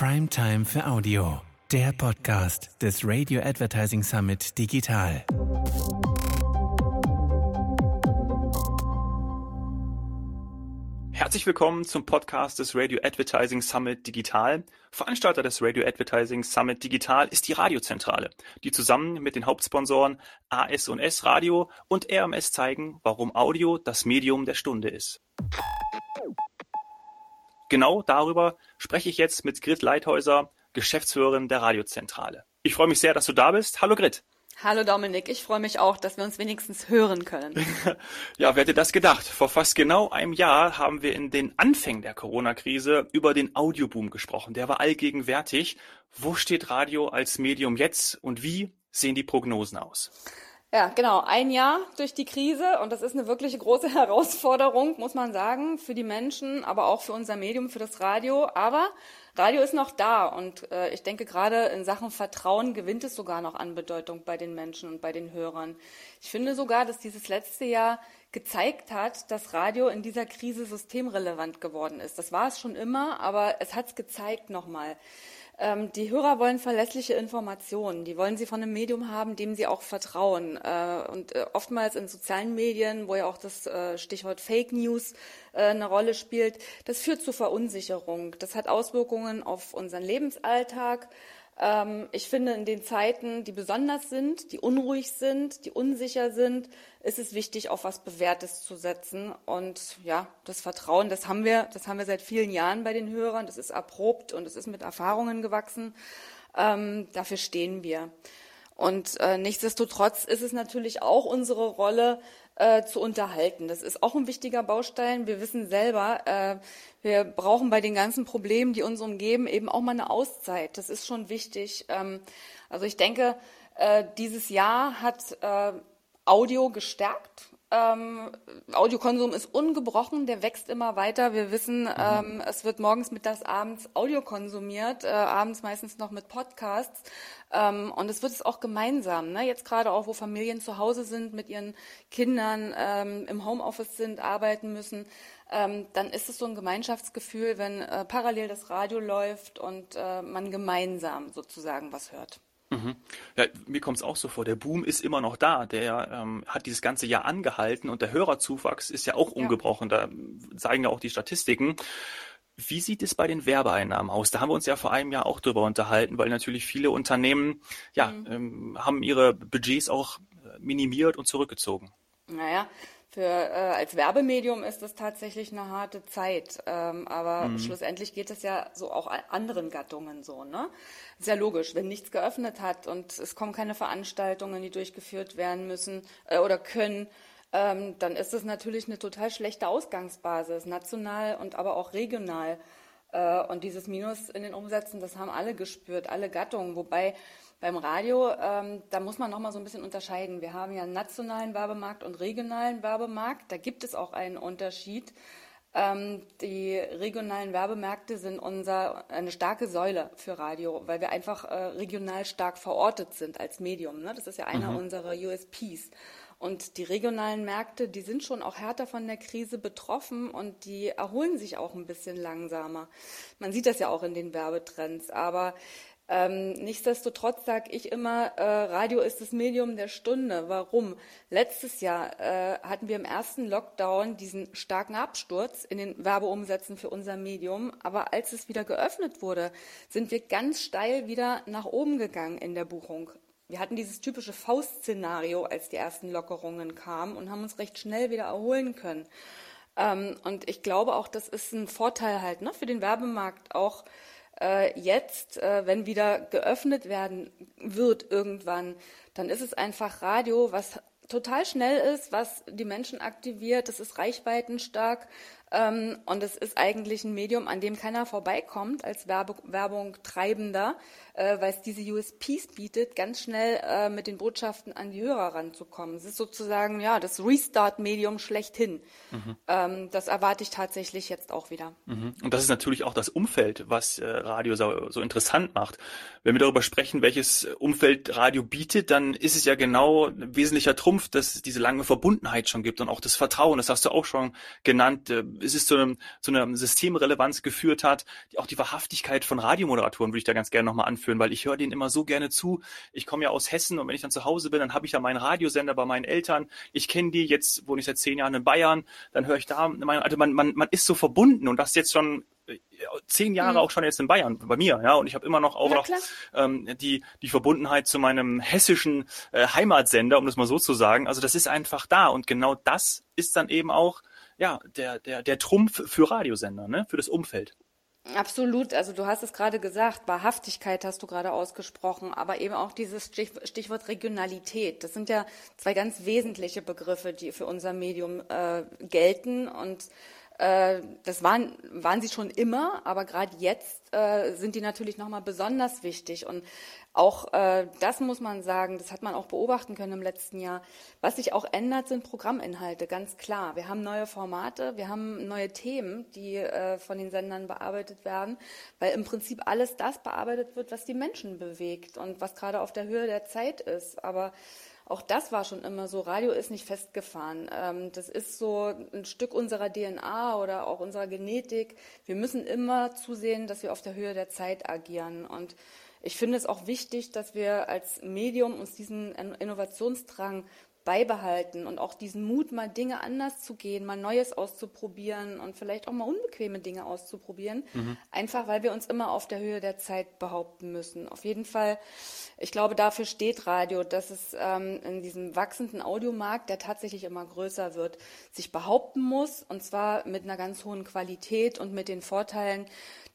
Primetime für Audio, der Podcast des Radio Advertising Summit Digital. Herzlich willkommen zum Podcast des Radio Advertising Summit Digital. Veranstalter des Radio Advertising Summit Digital ist die Radiozentrale, die zusammen mit den Hauptsponsoren AS&S Radio und RMS zeigen, warum Audio das Medium der Stunde ist. Genau darüber spreche ich jetzt mit Grit Leithäuser, Geschäftsführerin der Radiozentrale. Ich freue mich sehr, dass du da bist. Hallo Grit. Hallo Dominik, ich freue mich auch, dass wir uns wenigstens hören können. ja, wer hätte das gedacht? Vor fast genau einem Jahr haben wir in den Anfängen der Corona-Krise über den Audioboom gesprochen. Der war allgegenwärtig. Wo steht Radio als Medium jetzt und wie sehen die Prognosen aus? Ja, genau. Ein Jahr durch die Krise und das ist eine wirklich große Herausforderung, muss man sagen, für die Menschen, aber auch für unser Medium, für das Radio. Aber Radio ist noch da und äh, ich denke gerade in Sachen Vertrauen gewinnt es sogar noch an Bedeutung bei den Menschen und bei den Hörern. Ich finde sogar, dass dieses letzte Jahr gezeigt hat, dass Radio in dieser Krise systemrelevant geworden ist. Das war es schon immer, aber es hat es gezeigt nochmal. Ähm, die Hörer wollen verlässliche Informationen. Die wollen sie von einem Medium haben, dem sie auch vertrauen. Äh, und äh, oftmals in sozialen Medien, wo ja auch das äh, Stichwort Fake News äh, eine Rolle spielt, das führt zu Verunsicherung. Das hat Auswirkungen auf unseren Lebensalltag ich finde, in den Zeiten, die besonders sind, die unruhig sind, die unsicher sind, ist es wichtig, auf was Bewährtes zu setzen. Und ja, das Vertrauen, das haben wir, das haben wir seit vielen Jahren bei den Hörern. Das ist erprobt und es ist mit Erfahrungen gewachsen. Ähm, dafür stehen wir. Und äh, nichtsdestotrotz ist es natürlich auch unsere Rolle, äh, zu unterhalten. Das ist auch ein wichtiger Baustein. Wir wissen selber, äh, wir brauchen bei den ganzen Problemen, die uns umgeben, eben auch mal eine Auszeit. Das ist schon wichtig. Ähm, also ich denke, äh, dieses Jahr hat äh, Audio gestärkt. Ähm, Audiokonsum ist ungebrochen, der wächst immer weiter. Wir wissen, mhm. ähm, es wird morgens, mittags, abends Audio konsumiert, äh, abends meistens noch mit Podcasts. Ähm, und es wird es auch gemeinsam. Ne? Jetzt gerade auch, wo Familien zu Hause sind, mit ihren Kindern ähm, im Homeoffice sind, arbeiten müssen, ähm, dann ist es so ein Gemeinschaftsgefühl, wenn äh, parallel das Radio läuft und äh, man gemeinsam sozusagen was hört. Mhm. Ja, mir kommt es auch so vor, der Boom ist immer noch da. Der ähm, hat dieses ganze Jahr angehalten und der Hörerzuwachs ist ja auch ungebrochen. Ja. Da zeigen ja auch die Statistiken. Wie sieht es bei den Werbeeinnahmen aus? Da haben wir uns ja vor einem Jahr auch drüber unterhalten, weil natürlich viele Unternehmen ja, mhm. ähm, haben ihre Budgets auch äh, minimiert und zurückgezogen. Naja, für, äh, als Werbemedium ist das tatsächlich eine harte Zeit. Ähm, aber mhm. schlussendlich geht es ja so auch anderen Gattungen so, ne? Ist ja logisch, wenn nichts geöffnet hat und es kommen keine Veranstaltungen, die durchgeführt werden müssen äh, oder können, ähm, dann ist es natürlich eine total schlechte Ausgangsbasis, national und aber auch regional. Äh, und dieses Minus in den Umsätzen, das haben alle gespürt, alle Gattungen. Wobei beim Radio, ähm, da muss man noch mal so ein bisschen unterscheiden. Wir haben ja einen nationalen Werbemarkt und regionalen Werbemarkt. Da gibt es auch einen Unterschied. Ähm, die regionalen Werbemärkte sind unser, eine starke Säule für Radio, weil wir einfach äh, regional stark verortet sind als Medium. Ne? Das ist ja einer mhm. unserer USPs. Und die regionalen Märkte, die sind schon auch härter von der Krise betroffen und die erholen sich auch ein bisschen langsamer. Man sieht das ja auch in den Werbetrends. Aber ähm, nichtsdestotrotz sage ich immer, äh, Radio ist das Medium der Stunde. Warum? Letztes Jahr äh, hatten wir im ersten Lockdown diesen starken Absturz in den Werbeumsätzen für unser Medium. Aber als es wieder geöffnet wurde, sind wir ganz steil wieder nach oben gegangen in der Buchung. Wir hatten dieses typische Faustszenario, als die ersten Lockerungen kamen und haben uns recht schnell wieder erholen können. Ähm, und ich glaube auch, das ist ein Vorteil halt ne, für den Werbemarkt auch jetzt, äh, wenn wieder geöffnet werden wird irgendwann, dann ist es einfach Radio, was total schnell ist, was die Menschen aktiviert. Das ist reichweitenstark. Ähm, und es ist eigentlich ein Medium, an dem keiner vorbeikommt als Werbe Werbung Treibender, äh, weil es diese USPs bietet, ganz schnell äh, mit den Botschaften an die Hörer ranzukommen. Es ist sozusagen ja das Restart-Medium schlechthin. Mhm. Ähm, das erwarte ich tatsächlich jetzt auch wieder. Mhm. Und das ist natürlich auch das Umfeld, was äh, Radio so, so interessant macht. Wenn wir darüber sprechen, welches Umfeld Radio bietet, dann ist es ja genau ein wesentlicher Trumpf, dass es diese lange Verbundenheit schon gibt und auch das Vertrauen. Das hast du auch schon genannt. Äh, es ist zu einem, zu einer Systemrelevanz geführt hat. Auch die Wahrhaftigkeit von Radiomoderatoren würde ich da ganz gerne nochmal anführen, weil ich höre denen immer so gerne zu. Ich komme ja aus Hessen und wenn ich dann zu Hause bin, dann habe ich ja meinen Radiosender bei meinen Eltern. Ich kenne die, jetzt wohne ich seit zehn Jahren in Bayern, dann höre ich da, also man, man, man ist so verbunden und das jetzt schon zehn Jahre mhm. auch schon jetzt in Bayern bei mir, ja, und ich habe immer noch auch ja, noch ähm, die die Verbundenheit zu meinem hessischen äh, Heimatsender, um das mal so zu sagen. Also das ist einfach da und genau das ist dann eben auch ja der der der Trumpf für Radiosender, ne, für das Umfeld. Absolut, also du hast es gerade gesagt, Wahrhaftigkeit hast du gerade ausgesprochen, aber eben auch dieses Stichwort Regionalität. Das sind ja zwei ganz wesentliche Begriffe, die für unser Medium äh, gelten und äh, das waren, waren sie schon immer, aber gerade jetzt äh, sind die natürlich nochmal besonders wichtig. Und auch äh, das muss man sagen, das hat man auch beobachten können im letzten Jahr. Was sich auch ändert, sind Programminhalte, ganz klar. Wir haben neue Formate, wir haben neue Themen, die äh, von den Sendern bearbeitet werden, weil im Prinzip alles das bearbeitet wird, was die Menschen bewegt und was gerade auf der Höhe der Zeit ist. Aber auch das war schon immer so. Radio ist nicht festgefahren. Ähm, das ist so ein Stück unserer DNA oder auch unserer Genetik. Wir müssen immer zusehen, dass wir auf der Höhe der Zeit agieren. Und ich finde es auch wichtig, dass wir als Medium uns diesen Innovationsdrang beibehalten und auch diesen Mut, mal Dinge anders zu gehen, mal Neues auszuprobieren und vielleicht auch mal unbequeme Dinge auszuprobieren, mhm. einfach weil wir uns immer auf der Höhe der Zeit behaupten müssen. Auf jeden Fall, ich glaube, dafür steht Radio, dass es ähm, in diesem wachsenden Audiomarkt, der tatsächlich immer größer wird, sich behaupten muss und zwar mit einer ganz hohen Qualität und mit den Vorteilen,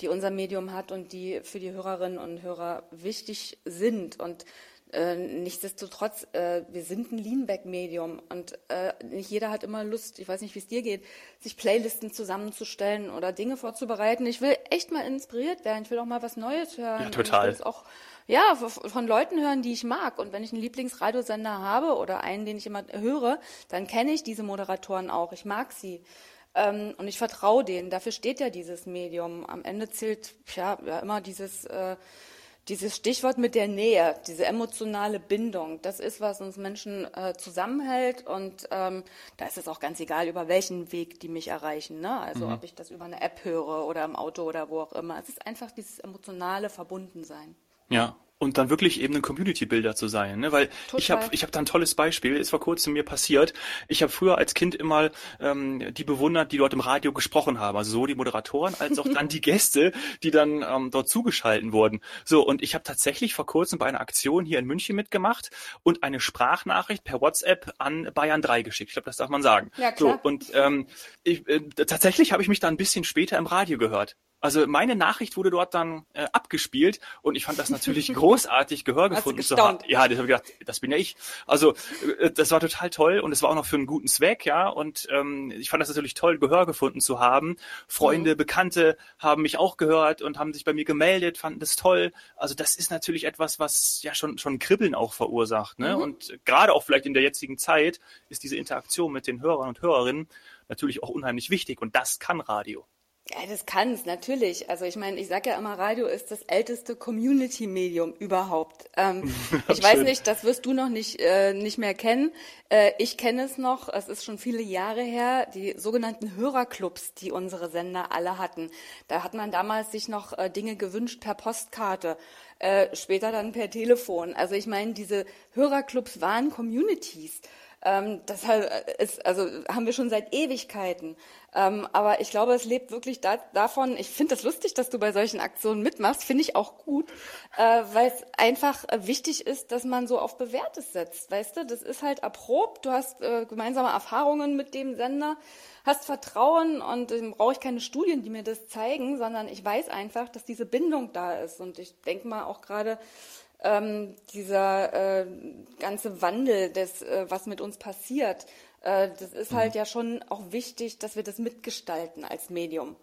die unser Medium hat und die für die Hörerinnen und Hörer wichtig sind. Und äh, nichtsdestotrotz, äh, wir sind ein Leanback-Medium und äh, nicht jeder hat immer Lust, ich weiß nicht, wie es dir geht, sich Playlisten zusammenzustellen oder Dinge vorzubereiten. Ich will echt mal inspiriert werden, ich will auch mal was Neues hören. Ja, total. Ich will auch ja, von Leuten hören, die ich mag. Und wenn ich einen Lieblingsradiosender habe oder einen, den ich immer höre, dann kenne ich diese Moderatoren auch. Ich mag sie. Ähm, und ich vertraue denen. Dafür steht ja dieses Medium. Am Ende zählt ja, ja immer dieses äh, dieses Stichwort mit der Nähe, diese emotionale Bindung, das ist, was uns Menschen äh, zusammenhält. Und ähm, da ist es auch ganz egal, über welchen Weg die mich erreichen. Ne? Also mhm. ob ich das über eine App höre oder im Auto oder wo auch immer. Es ist einfach dieses emotionale Verbundensein. Ja, und dann wirklich eben ein Community-Builder zu sein, ne? Weil Total. ich habe ich hab da ein tolles Beispiel, ist vor kurzem mir passiert. Ich habe früher als Kind immer ähm, die bewundert, die dort im Radio gesprochen haben, also so die Moderatoren als auch dann die Gäste, die dann ähm, dort zugeschalten wurden. So und ich habe tatsächlich vor kurzem bei einer Aktion hier in München mitgemacht und eine Sprachnachricht per WhatsApp an Bayern 3 geschickt. Ich glaube, das darf man sagen. Ja, klar. So und ähm, ich, äh, tatsächlich habe ich mich da ein bisschen später im Radio gehört. Also meine Nachricht wurde dort dann äh, abgespielt und ich fand das natürlich großartig, Gehör gefunden zu haben. Ja, das habe ich gedacht, das bin ja ich. Also äh, das war total toll und es war auch noch für einen guten Zweck, ja. Und ähm, ich fand das natürlich toll, Gehör gefunden zu haben. Freunde, mhm. Bekannte haben mich auch gehört und haben sich bei mir gemeldet, fanden das toll. Also das ist natürlich etwas, was ja schon schon Kribbeln auch verursacht. Ne? Mhm. Und gerade auch vielleicht in der jetzigen Zeit ist diese Interaktion mit den Hörern und Hörerinnen natürlich auch unheimlich wichtig und das kann Radio. Ja, das kann es natürlich. Also ich meine, ich sage ja immer, Radio ist das älteste Community-Medium überhaupt. Ähm, ich weiß nicht, das wirst du noch nicht, äh, nicht mehr kennen. Äh, ich kenne es noch, es ist schon viele Jahre her, die sogenannten Hörerclubs, die unsere Sender alle hatten. Da hat man damals sich noch äh, Dinge gewünscht per Postkarte, äh, später dann per Telefon. Also ich meine, diese Hörerclubs waren Communities. Ähm, das ist, also haben wir schon seit Ewigkeiten. Ähm, aber ich glaube, es lebt wirklich da, davon. Ich finde das lustig, dass du bei solchen Aktionen mitmachst. Finde ich auch gut, äh, weil es einfach äh, wichtig ist, dass man so auf Bewährtes setzt. Weißt du, das ist halt erprobt. Du hast äh, gemeinsame Erfahrungen mit dem Sender, hast Vertrauen und dann brauche ich keine Studien, die mir das zeigen, sondern ich weiß einfach, dass diese Bindung da ist. Und ich denke mal auch gerade ähm, dieser äh, ganze Wandel, des, äh, was mit uns passiert, äh, das ist halt mhm. ja schon auch wichtig, dass wir das mitgestalten als Medium.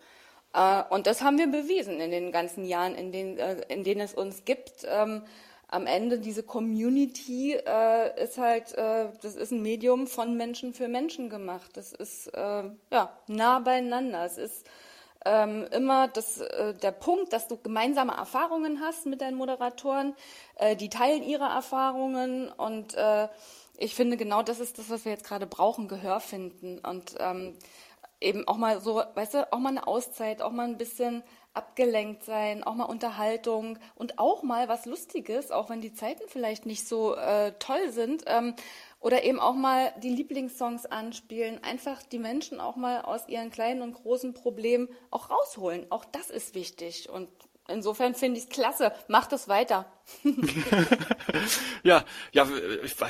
Äh, und das haben wir bewiesen in den ganzen Jahren, in, den, äh, in denen es uns gibt. Ähm, am Ende diese Community äh, ist halt, das ist ein Medium von Menschen für Menschen gemacht. Das ist ja nah beieinander. Es ist ähm, immer das, äh, der Punkt, dass du gemeinsame Erfahrungen hast mit deinen Moderatoren, äh, die teilen ihre Erfahrungen und äh, ich finde genau das ist das, was wir jetzt gerade brauchen, Gehör finden und ähm, eben auch mal so, weißt du, auch mal eine Auszeit, auch mal ein bisschen abgelenkt sein, auch mal Unterhaltung und auch mal was Lustiges, auch wenn die Zeiten vielleicht nicht so äh, toll sind. Ähm, oder eben auch mal die Lieblingssongs anspielen, einfach die Menschen auch mal aus ihren kleinen und großen Problemen auch rausholen. Auch das ist wichtig. Und insofern finde ich es klasse. Macht es weiter. ja, ja,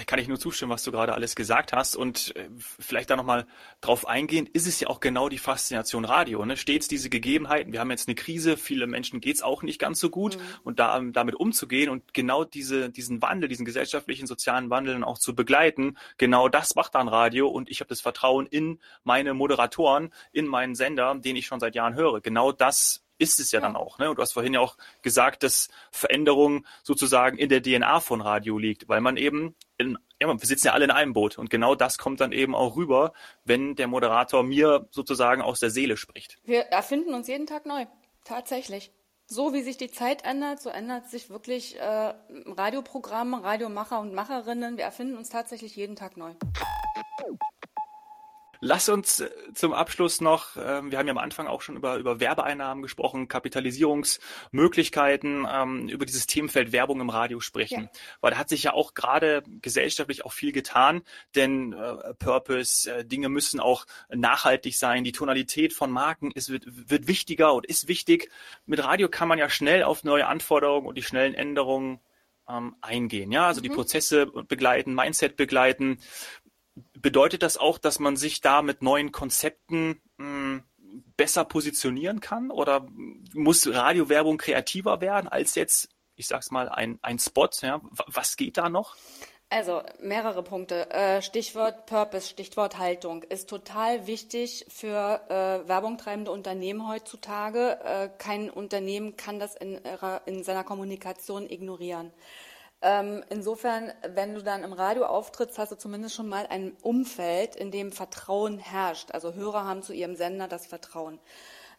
kann ich nur zustimmen, was du gerade alles gesagt hast. Und äh, vielleicht da nochmal drauf eingehen, ist es ja auch genau die Faszination Radio. Ne? Stets diese Gegebenheiten. Wir haben jetzt eine Krise, viele Menschen geht's auch nicht ganz so gut. Mhm. Und da, damit umzugehen und genau diese, diesen Wandel, diesen gesellschaftlichen, sozialen Wandel dann auch zu begleiten, genau das macht dann Radio. Und ich habe das Vertrauen in meine Moderatoren, in meinen Sender, den ich schon seit Jahren höre. Genau das ist es ja, ja, dann auch. Ne? Und du hast vorhin ja auch gesagt, dass Veränderung sozusagen in der DNA von Radio liegt, weil man eben, in, ja, wir sitzen ja alle in einem Boot und genau das kommt dann eben auch rüber, wenn der Moderator mir sozusagen aus der Seele spricht. Wir erfinden uns jeden Tag neu, tatsächlich. So wie sich die Zeit ändert, so ändert sich wirklich äh, Radioprogramme, Radiomacher und Macherinnen. Wir erfinden uns tatsächlich jeden Tag neu. Lass uns äh, zum Abschluss noch, ähm, wir haben ja am Anfang auch schon über, über Werbeeinnahmen gesprochen, Kapitalisierungsmöglichkeiten, ähm, über dieses Themenfeld Werbung im Radio sprechen. Ja. Weil da hat sich ja auch gerade gesellschaftlich auch viel getan, denn äh, Purpose, äh, Dinge müssen auch nachhaltig sein, die Tonalität von Marken ist, wird, wird wichtiger und ist wichtig. Mit Radio kann man ja schnell auf neue Anforderungen und die schnellen Änderungen ähm, eingehen. Ja, also mhm. die Prozesse begleiten, Mindset begleiten. Bedeutet das auch, dass man sich da mit neuen Konzepten hm, besser positionieren kann? Oder muss Radiowerbung kreativer werden als jetzt, ich sag's mal, ein, ein Spot? Ja? Was geht da noch? Also mehrere Punkte. Äh, Stichwort Purpose, Stichwort Haltung ist total wichtig für äh, Werbung treibende Unternehmen heutzutage. Äh, kein Unternehmen kann das in, in seiner Kommunikation ignorieren. Ähm, insofern, wenn du dann im Radio auftrittst, hast du zumindest schon mal ein Umfeld, in dem Vertrauen herrscht. Also Hörer haben zu ihrem Sender das Vertrauen.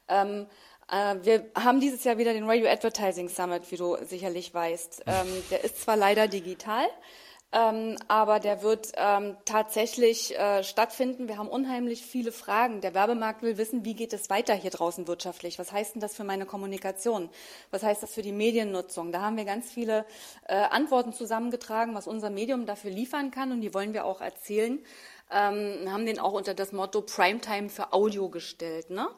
Ähm, äh, wir haben dieses Jahr wieder den Radio Advertising Summit, wie du sicherlich weißt. Ähm, der ist zwar leider digital, ähm, aber der wird ähm, tatsächlich äh, stattfinden. Wir haben unheimlich viele Fragen. Der Werbemarkt will wissen, wie geht es weiter hier draußen wirtschaftlich? Was heißt denn das für meine Kommunikation? Was heißt das für die Mediennutzung? Da haben wir ganz viele äh, Antworten zusammengetragen, was unser Medium dafür liefern kann und die wollen wir auch erzählen. Ähm, haben den auch unter das Motto Primetime für Audio gestellt. Ne?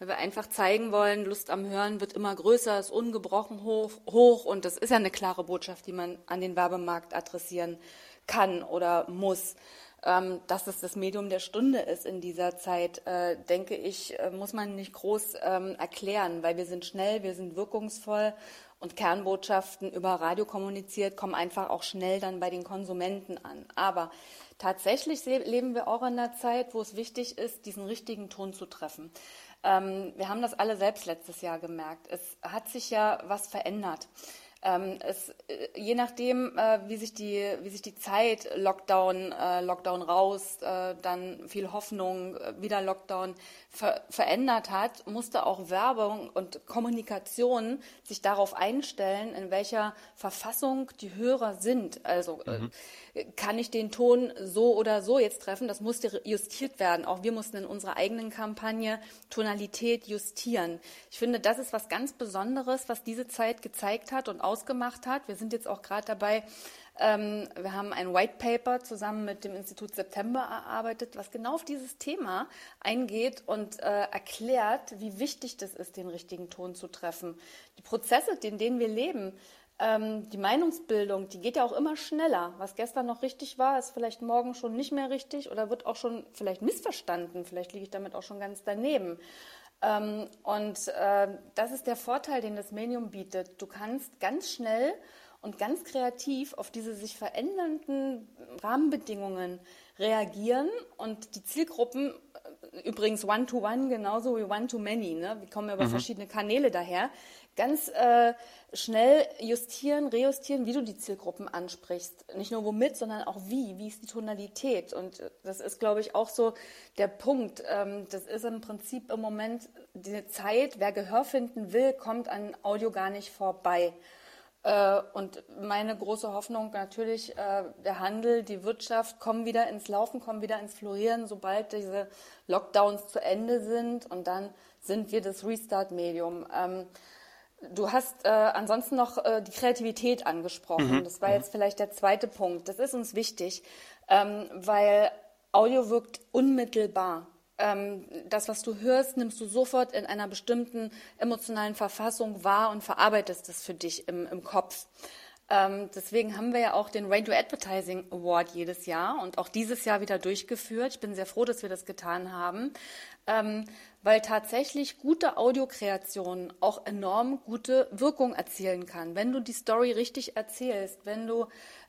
weil wir einfach zeigen wollen, Lust am Hören wird immer größer, ist ungebrochen hoch, hoch und das ist ja eine klare Botschaft, die man an den Werbemarkt adressieren kann oder muss. Ähm, dass es das Medium der Stunde ist in dieser Zeit, äh, denke ich, äh, muss man nicht groß ähm, erklären, weil wir sind schnell, wir sind wirkungsvoll und Kernbotschaften über Radio kommuniziert kommen einfach auch schnell dann bei den Konsumenten an. Aber tatsächlich leben wir auch in einer Zeit, wo es wichtig ist, diesen richtigen Ton zu treffen. Ähm, wir haben das alle selbst letztes Jahr gemerkt. Es hat sich ja was verändert. Ähm, es, äh, je nachdem, äh, wie, sich die, wie sich die Zeit, Lockdown, äh, Lockdown raus, äh, dann viel Hoffnung, äh, wieder Lockdown, ver verändert hat, musste auch Werbung und Kommunikation sich darauf einstellen, in welcher Verfassung die Hörer sind. Also äh, mhm. kann ich den Ton so oder so jetzt treffen? Das musste justiert werden. Auch wir mussten in unserer eigenen Kampagne Tonalität justieren. Ich finde, das ist was ganz Besonderes, was diese Zeit gezeigt hat und ausgemacht hat. Wir sind jetzt auch gerade dabei, ähm, wir haben ein White Paper zusammen mit dem Institut September erarbeitet, was genau auf dieses Thema eingeht und äh, erklärt, wie wichtig das ist, den richtigen Ton zu treffen. Die Prozesse, in denen wir leben, ähm, die Meinungsbildung, die geht ja auch immer schneller. Was gestern noch richtig war, ist vielleicht morgen schon nicht mehr richtig oder wird auch schon vielleicht missverstanden. Vielleicht liege ich damit auch schon ganz daneben. Ähm, und äh, das ist der Vorteil, den das Medium bietet. Du kannst ganz schnell und ganz kreativ auf diese sich verändernden Rahmenbedingungen reagieren und die Zielgruppen äh, übrigens One-to-One genauso wie One-to-Many, ne? wir kommen über mhm. verschiedene Kanäle daher, ganz äh, schnell justieren, rejustieren, wie du die Zielgruppen ansprichst. Nicht nur womit, sondern auch wie, wie ist die Tonalität. Und das ist, glaube ich, auch so der Punkt. Ähm, das ist im Prinzip im Moment die Zeit, wer Gehör finden will, kommt an Audio gar nicht vorbei. Äh, und meine große Hoffnung natürlich, äh, der Handel, die Wirtschaft kommen wieder ins Laufen, kommen wieder ins Florieren, sobald diese Lockdowns zu Ende sind. Und dann sind wir das Restart-Medium. Ähm, du hast äh, ansonsten noch äh, die Kreativität angesprochen. Mhm. Das war jetzt vielleicht der zweite Punkt. Das ist uns wichtig, ähm, weil Audio wirkt unmittelbar ähm, das, was du hörst, nimmst du sofort in einer bestimmten emotionalen Verfassung wahr und verarbeitest es für dich im, im Kopf. Ähm, deswegen haben wir ja auch den Radio Advertising Award jedes Jahr und auch dieses Jahr wieder durchgeführt. Ich bin sehr froh, dass wir das getan haben, ähm, weil tatsächlich gute Audiokreation auch enorm gute Wirkung erzielen kann. Wenn du die Story richtig erzählst, wenn du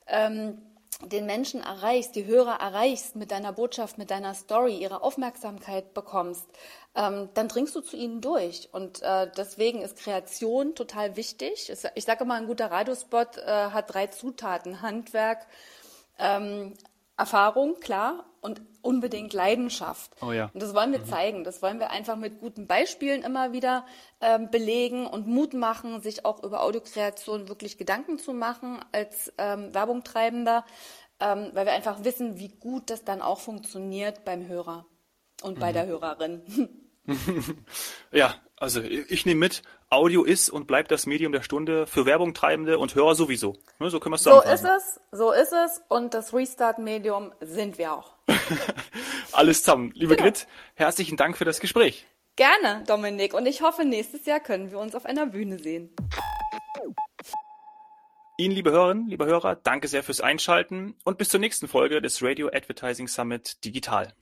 ähm, den Menschen erreichst, die Hörer erreichst mit deiner Botschaft, mit deiner Story, ihre Aufmerksamkeit bekommst, ähm, dann dringst du zu ihnen durch. Und äh, deswegen ist Kreation total wichtig. Ich sage immer, ein guter Radiospot äh, hat drei Zutaten. Handwerk, ähm, Erfahrung, klar, und unbedingt Leidenschaft. Oh ja. Und das wollen wir mhm. zeigen. Das wollen wir einfach mit guten Beispielen immer wieder ähm, belegen und Mut machen, sich auch über Audiokreation wirklich Gedanken zu machen als ähm, Werbungtreibender, ähm, weil wir einfach wissen, wie gut das dann auch funktioniert beim Hörer und bei mhm. der Hörerin. ja, also ich nehme mit, Audio ist und bleibt das Medium der Stunde für Werbungtreibende und Hörer sowieso. Ne, so können wir es sagen. So ist es, so ist es und das Restart-Medium sind wir auch. Alles zusammen. Liebe genau. Grit, herzlichen Dank für das Gespräch. Gerne, Dominik. Und ich hoffe, nächstes Jahr können wir uns auf einer Bühne sehen. Ihnen, liebe Hörerinnen, liebe Hörer, danke sehr fürs Einschalten und bis zur nächsten Folge des Radio Advertising Summit Digital.